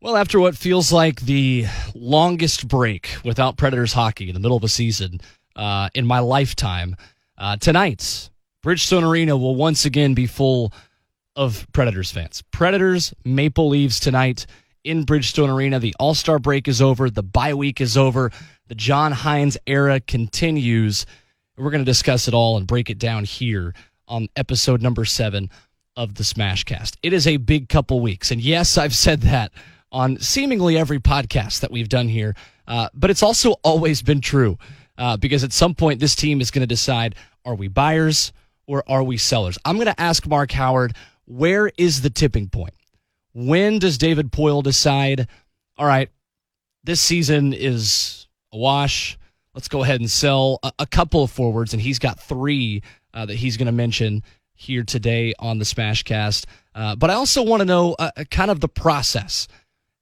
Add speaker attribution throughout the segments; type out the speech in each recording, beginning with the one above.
Speaker 1: Well, after what feels like the longest break without Predators hockey in the middle of a season uh, in my lifetime, uh, tonight, Bridgestone Arena will once again be full of Predators fans. Predators, Maple Leafs tonight in Bridgestone Arena. The All Star break is over, the bye week is over, the John Hynes era continues. We're going to discuss it all and break it down here on episode number seven of the Smashcast. It is a big couple weeks. And yes, I've said that on seemingly every podcast that we've done here. Uh, but it's also always been true uh, because at some point this team is going to decide are we buyers or are we sellers? I'm going to ask Mark Howard where is the tipping point? When does David Poile decide, all right, this season is a wash? Let's go ahead and sell a, a couple of forwards, and he's got three uh, that he's going to mention here today on the Smashcast. Uh, but I also want to know uh, kind of the process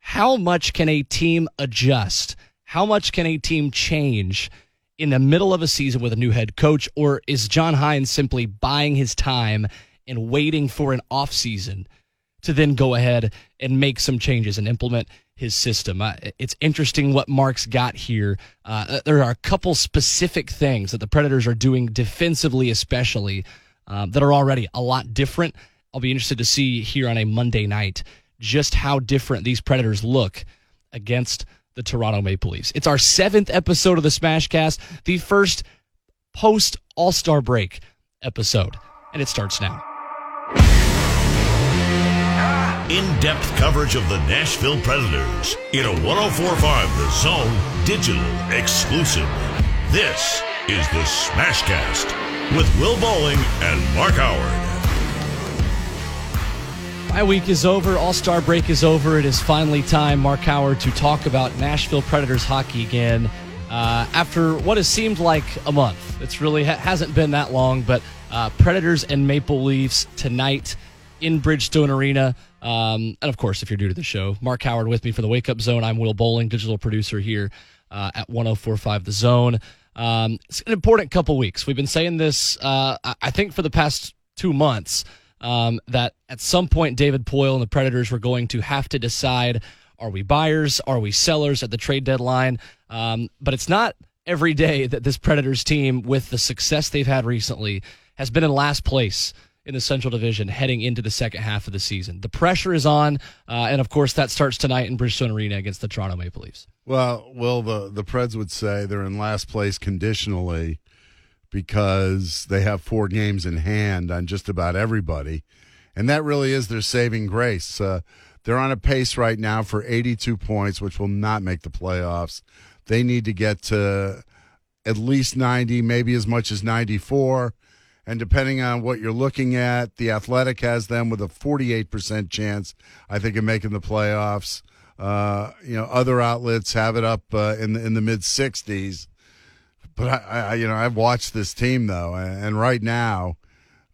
Speaker 1: how much can a team adjust? How much can a team change in the middle of a season with a new head coach? Or is John Hynes simply buying his time and waiting for an off season to then go ahead and make some changes and implement his system? Uh, it's interesting what Mark's got here. Uh, there are a couple specific things that the Predators are doing defensively, especially, um, that are already a lot different. I'll be interested to see here on a Monday night just how different these Predators look against the Toronto Maple Leafs. It's our seventh episode of the Smashcast, the first post All Star break episode, and it starts now.
Speaker 2: In depth coverage of the Nashville Predators in a 1045 The Zone digital exclusive. This is the Smashcast with Will Boling and Mark Howard.
Speaker 1: My week is over. All Star break is over. It is finally time, Mark Howard, to talk about Nashville Predators hockey again. Uh, after what has seemed like a month, it's really ha- hasn't been that long. But uh, Predators and Maple Leafs tonight in Bridgestone Arena. Um, and of course, if you're new to the show, Mark Howard with me for the Wake Up Zone. I'm Will Boling, digital producer here uh, at 1045 The Zone. Um, it's an important couple weeks. We've been saying this, uh, I think, for the past two months um, that at some point David Poile and the Predators were going to have to decide are we buyers, are we sellers at the trade deadline? Um, but it's not every day that this Predators team, with the success they've had recently, has been in last place in the Central Division heading into the second half of the season. The pressure is on, uh, and of course that starts tonight in Bridgestone Arena against the Toronto Maple Leafs.
Speaker 3: Well, well, the the Preds would say they're in last place conditionally because they have four games in hand on just about everybody. And that really is their saving grace. Uh, they're on a pace right now for 82 points, which will not make the playoffs. They need to get to at least 90, maybe as much as 94. And depending on what you're looking at, the Athletic has them with a 48% chance, I think, of making the playoffs. Uh, you know, other outlets have it up uh, in the in the mid 60s. But I, I, you know, I've watched this team though, and right now,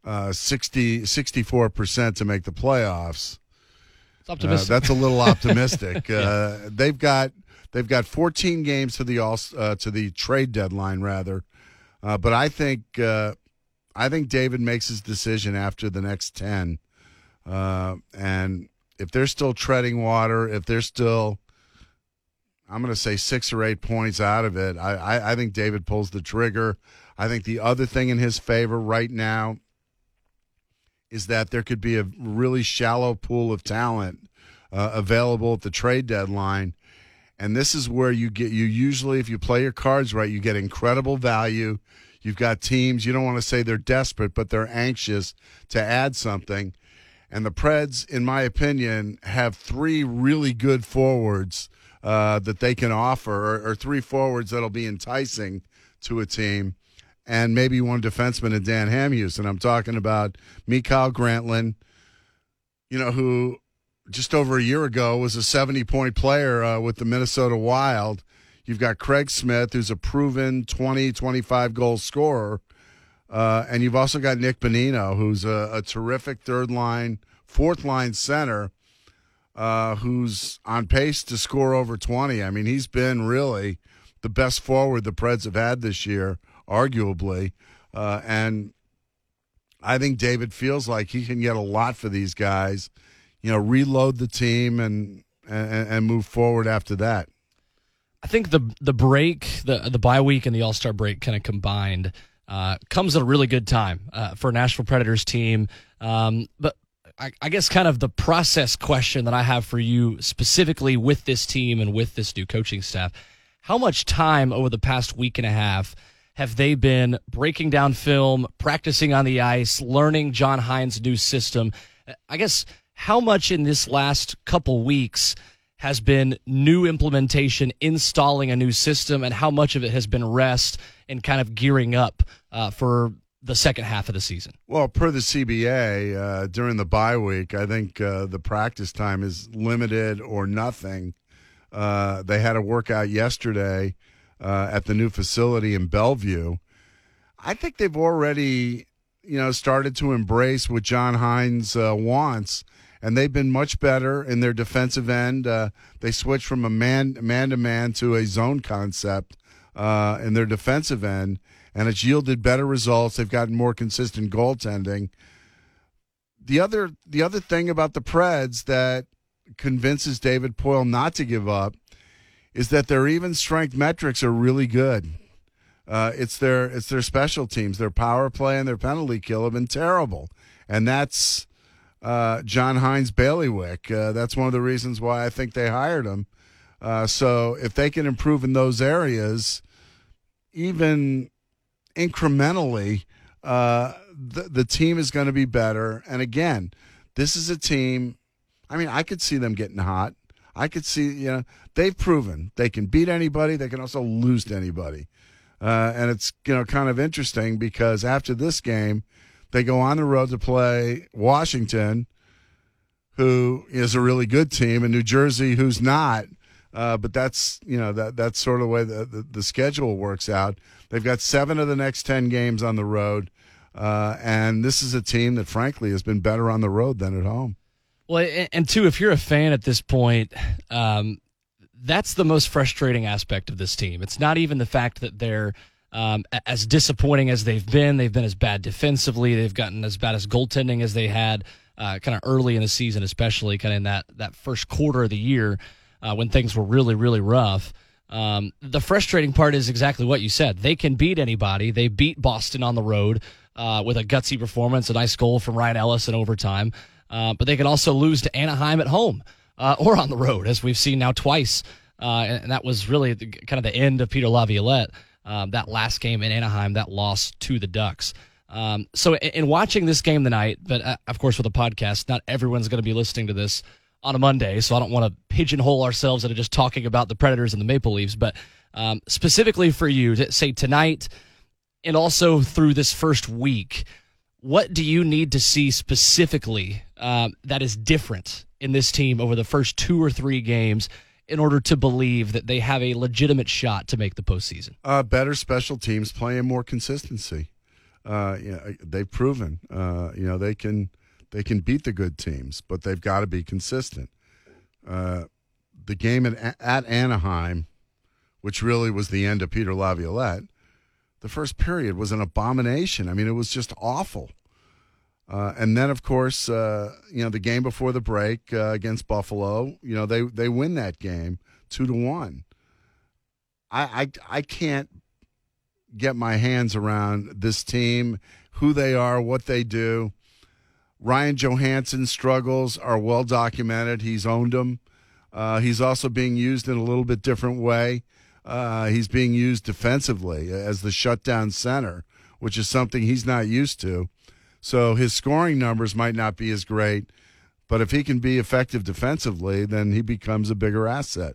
Speaker 3: uh, 64 percent to make the playoffs.
Speaker 1: It's optimistic.
Speaker 3: Uh, that's a little optimistic. yeah. uh, they've got they've got 14 games to the all uh, to the trade deadline rather, uh, but I think uh, I think David makes his decision after the next 10, uh, and if they're still treading water, if they're still I'm going to say six or eight points out of it. I, I, I, think David pulls the trigger. I think the other thing in his favor right now is that there could be a really shallow pool of talent uh, available at the trade deadline. And this is where you get, you usually, if you play your cards right, you get incredible value. You've got teams, you don't want to say they're desperate, but they're anxious to add something. And the Preds, in my opinion, have three really good forwards uh, that they can offer, or, or, three forwards that'll be enticing to a team, and maybe one defenseman in Dan Hamhuis. And I'm talking about Mikael Granlund, you know, who just over a year ago was a 70 point player uh, with the Minnesota Wild. You've got Craig Smith, who's a proven 20, 25 goal scorer. Uh, and you've also got Nick Bonino, who's a, a terrific third line, fourth line center uh, who's on pace to score over 20. I mean, he's been really the best forward the Preds have had this year, arguably. Uh, and I think David feels like he can get a lot for these guys, you know, reload the team and and, and move forward after that.
Speaker 1: I think the the break, the the bye week, and the All Star break kind of combined uh, comes at a really good time uh, for a Nashville Predators team. Um, but I, I, guess kind of the process question that I have for you specifically with this team and with this new coaching staff: How much time over the past week and a half? have they been breaking down film, practicing on the ice, learning John Hynes' new system? I guess how much in this last couple weeks has been new implementation, installing a new system, and how much of it has been rest and kind of gearing up uh, for the second half of the season?
Speaker 3: Well, per the CBA, uh, during the bye week, I think uh, the practice time is limited or nothing. Uh, they had a workout yesterday uh, at the new facility in Bellevue. I think they've already, you know, started to embrace what John Hynes uh, wants, and they've been much better in their defensive end. Uh, they switched from a man man to man to a zone concept in their defensive end, and it's yielded better results. They've gotten more consistent goaltending. The other the other thing about the Preds that convinces David Poile not to give up is that their even strength metrics are really good. Uh, it's their it's their special teams, their power play and their penalty kill have been terrible, and that's uh, John Hynes bailiwick. Uh, that's one of the reasons why I think they hired him. Uh, so if they can improve in those areas, even incrementally, uh, the the team is going to be better. And again, this is a team. I mean, I could see them getting hot. I could see, you know, they've proven they can beat anybody. They can also lose to anybody. Uh, and it's, you know, kind of interesting because after this game, they go on the road to play Washington, who is a really good team, and New Jersey, who's not. Uh, but that's you know that that's sort of the way the, the, the, schedule works out. They've got seven of the next ten games on the road, uh, and this is a team that frankly has been better on the road than at home.
Speaker 1: Well, and two, if you're a fan at this point, um, that's the most frustrating aspect of this team. It's not even the fact that they're um, as disappointing as they've been. They've been as bad defensively. They've gotten as bad as goaltending as they had uh, kind of early in the season, especially kind of in that that first quarter of the year uh, when things were really really rough. Um, the frustrating part is exactly what you said. They can beat anybody. They beat Boston on the road uh, with a gutsy performance, a nice goal from Ryan Ellis in overtime. Uh, but they can also lose to Anaheim at home uh, or on the road, as we've seen now twice. Uh, and, that was really the, kind of the end of Peter Laviolette. Um, that last game in Anaheim, that loss to the Ducks. Um, so, in, in, watching this game tonight, but uh, of course with a podcast, not everyone's going to be listening to this on a Monday, so I don't want to pigeonhole ourselves into just talking about the Predators and the Maple Leafs. But um, specifically for you, say tonight, and also through this first week, what do you need to see specifically um, that is different in this team over the first two or three games in order to believe that they have a legitimate shot to make the postseason?
Speaker 3: Uh, better special teams playing more consistency. Uh, you know, they've proven, uh, you know, they can they can beat the good teams, but they've got to be consistent. Uh, the game at, at Anaheim, which really was the end of Peter Laviolette, the first period was an abomination. I mean, it was just awful. Uh, and then, of course, uh, you know the game before the break uh, against Buffalo. You know they they win that game two to one. I, I I can't get my hands around this team, who they are, what they do. Ryan Johansen's struggles are well documented. He's owned them. Uh, he's also being used in a little bit different way. Uh, he's being used defensively as the shutdown center, which is something he's not used to. So his scoring numbers might not be as great, but if he can be effective defensively, then he becomes a bigger asset.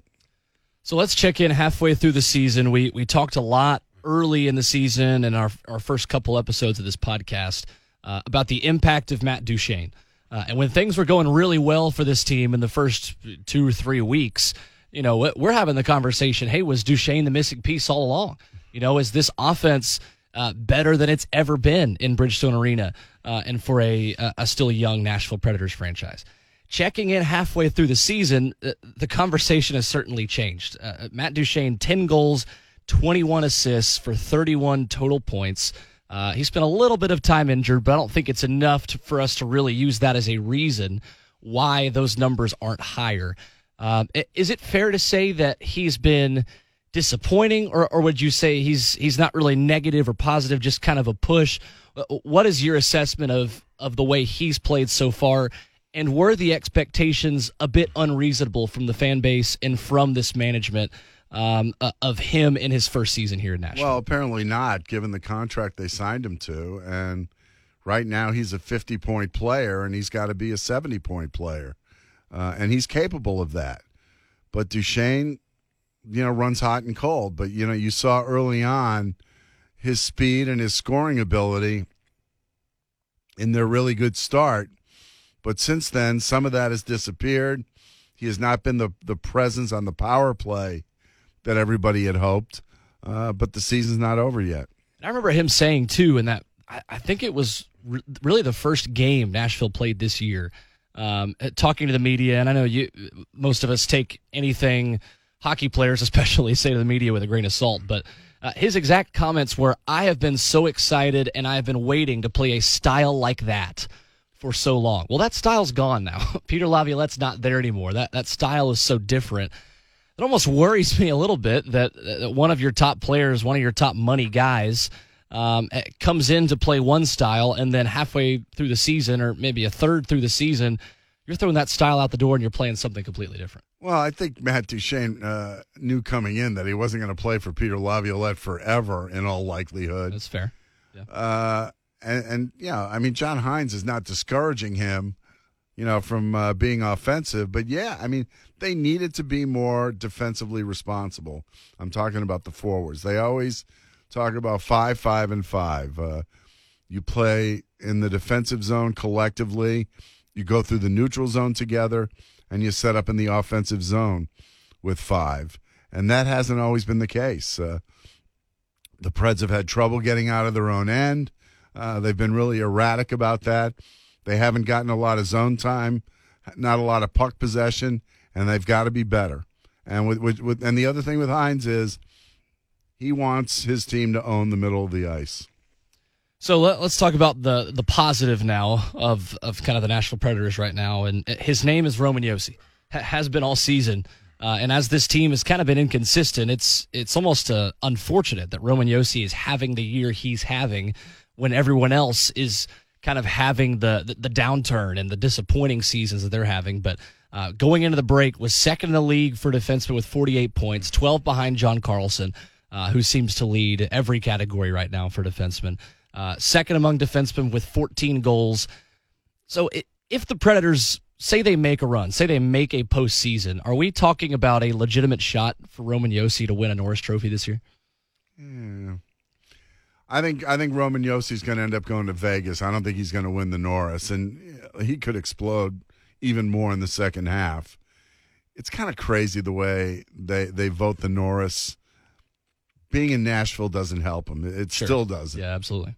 Speaker 1: So let's check in halfway through the season. We we talked a lot early in the season and our our first couple episodes of this podcast uh, about the impact of Matt Duchene. Uh, and when things were going really well for this team in the first two or three weeks, you know, we're having the conversation. Hey, was Duchene the missing piece all along? You know, is this offense uh, better than it's ever been in Bridgestone Arena uh, and for a, a still young Nashville Predators franchise. Checking in halfway through the season, uh, the conversation has certainly changed. Uh, Matt Duchene, 10 goals, 21 assists for 31 total points. Uh, he spent a little bit of time injured, but I don't think it's enough to, for us to really use that as a reason why those numbers aren't higher. Um, is it fair to say that he's been disappointing, or, or would you say he's he's not really negative or positive, just kind of a push? What is your assessment of of the way he's played so far? And were the expectations a bit unreasonable from the fan base and from this management um, uh, of him in his first season here in Nashville?
Speaker 3: Well, apparently not, given the contract they signed him to. And right now he's a 50 point player and he's got to be a 70 point player. Uh, and he's capable of that. But Duchene, you know, runs hot and cold. But, you know, you saw early on his speed and his scoring ability in their really good start. But since then, some of that has disappeared. He has not been the, the presence on the power play that everybody had hoped. Uh, but the season's not over yet.
Speaker 1: I remember him saying, too, in that I, I think it was re- really the first game Nashville played this year. Um, talking to the media, and I know you, most of us take anything hockey players, especially, say to the media with a grain of salt. But uh, his exact comments were, "I have been so excited, and I have been waiting to play a style like that for so long." Well, that style's gone now. Peter Laviolette's not there anymore. That that style is so different. It almost worries me a little bit that, that one of your top players, one of your top money guys um, eh, comes in to play one style, and then halfway through the season, or maybe a third through the season, you're throwing that style out the door and you're playing something completely different.
Speaker 3: Well, I think Matt Duchene uh, knew coming in that he wasn't going to play for Peter Laviolette forever, in all likelihood.
Speaker 1: That's fair.
Speaker 3: Yeah. Uh, and, and yeah, I mean, John Hynes is not discouraging him, you know, from uh, being offensive. But yeah, I mean, they needed to be more defensively responsible. I'm talking about the forwards. They always talk about five, five, and five. Uh, you play in the defensive zone collectively, you go through the neutral zone together, and you set up in the offensive zone with five. And that hasn't always been the case. Uh, the Preds have had trouble getting out of their own end. Uh, they've been really erratic about that. They haven't gotten a lot of zone time, not a lot of puck possession, and they've got to be better. And with, with, with and the other thing with Hynes is he wants his team to own the middle of the ice.
Speaker 1: So let, us talk about the the positive now of of kind of the Nashville Predators right now, and his name is Roman Josi, has been all season. Uh, and as this team has kind of been inconsistent, it's it's almost uh, unfortunate that Roman Josi is having the year he's having when everyone else is kind of having the, the, the downturn and the disappointing seasons that they're having. But uh, going into the break was second in the league for defensemen with 48 points, 12 behind John Carlson uh, who seems to lead every category right now for defensemen. Uh, second among defensemen with 14 goals. So it, if the Predators say they make a run, say they make a postseason, are we talking about a legitimate shot for Roman Josi to win a Norris Trophy this year?
Speaker 3: Yeah. I think I think Roman Josi's going to end up going to Vegas. I don't think he's going to win the Norris, and he could explode even more in the second half. It's kind of crazy the way they they vote the Norris being in Nashville doesn't help him. It sure. still doesn't.
Speaker 1: Yeah, absolutely.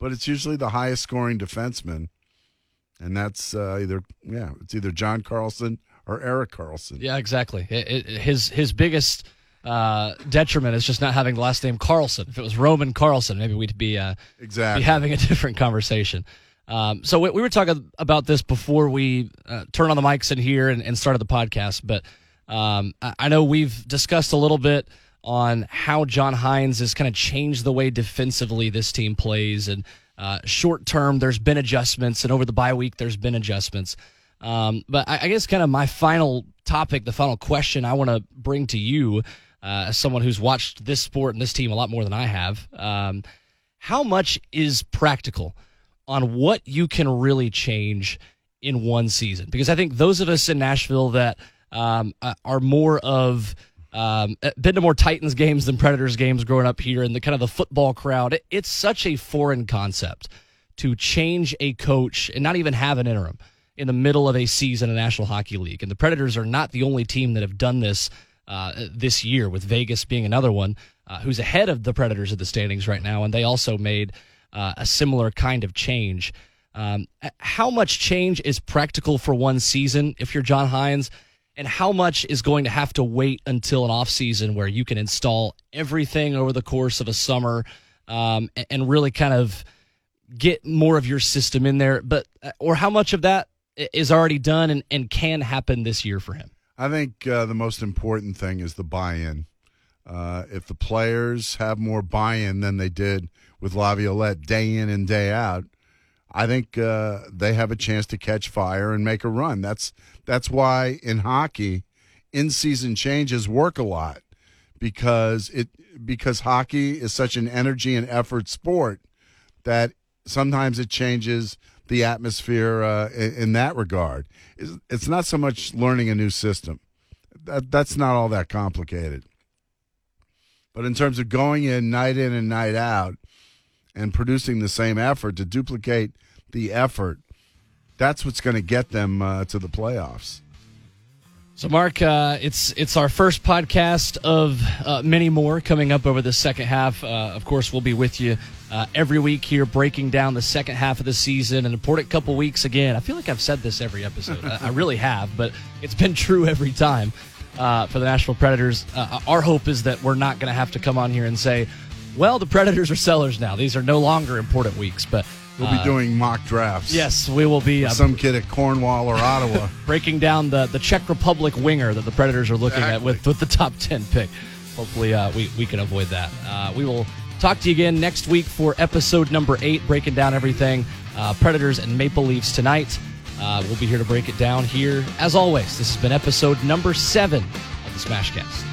Speaker 3: But it's usually the highest scoring defenseman, and that's uh, either yeah, it's either John Carlson or Erik Karlsson.
Speaker 1: Yeah, exactly. It, it, his his biggest uh, detriment is just not having the last name Carlson. If it was Roman Carlson, maybe we'd be uh,
Speaker 3: exactly
Speaker 1: be having a different conversation. Um, so we, we, were talking about this before we uh, turned on the mics in here and, and started the podcast, but um, I, I, know we've discussed a little bit on how John Hynes has kind of changed the way defensively this team plays. And uh, short term, there's been adjustments, and over the bye week, there's been adjustments. Um, but I, I, guess kind of my final topic, the final question I want to bring to you, uh, as someone who's watched this sport and this team a lot more than I have, um, how much is practical on what you can really change in one season? Because I think those of us in Nashville that um, are more of um, been to more Titans games than Predators games growing up here, and the kind of the football crowd. It, it's such a foreign concept to change a coach and not even have an interim in the middle of a season in the National Hockey League. And the Predators are not the only team that have done this uh, this year, with Vegas being another one uh, who's ahead of the Predators of the standings right now, and they also made uh, a similar kind of change. Um, how much change is practical for one season if you're John Hynes? and how much is going to have to wait until an off season where you can install everything over the course of a summer um, and really kind of get more of your system in there but uh, or how much of that is already done and, and can happen this year for him
Speaker 3: I think uh, the most important thing is the buy-in. Uh, if the players have more buy-in than they did with Laviolette day in and day out, I think uh, they have a chance to catch fire and make a run. That's that's why in hockey, in-season changes work a lot because it because hockey is such an energy and effort sport that sometimes it changes the atmosphere uh, in, that regard. It's, it's, not so much learning a new system. That, that's not all that complicated. But in terms of going in night in and night out and producing the same effort to duplicate the effort, that's what's going to get them uh, to the playoffs.
Speaker 1: So, Mark, uh, it's it's our first podcast of uh, many more coming up over the second half. Uh, of course, we'll be with you uh, every week here, breaking down the second half of the season. An important couple weeks again. I feel like I've said this every episode. I, I, really have, but it's been true every time uh, for the Nashville Predators. Uh, our hope is that we're not going to have to come on here and say, "Well, the Predators are sellers now. These are no longer important weeks." But
Speaker 3: We'll be uh, doing mock drafts.
Speaker 1: Yes, we will be.
Speaker 3: Uh, some kid at Cornwall or Ottawa
Speaker 1: breaking down the, the Czech Republic winger that the Predators are looking exactly. at with, with the top 10 pick. Hopefully, uh, we, we can avoid that. Uh, we will talk to you again next week for episode number eight, breaking down everything uh, Predators and Maple Leafs tonight. Uh, we'll be here to break it down here. As always, this has been episode number seven of the Smashcast.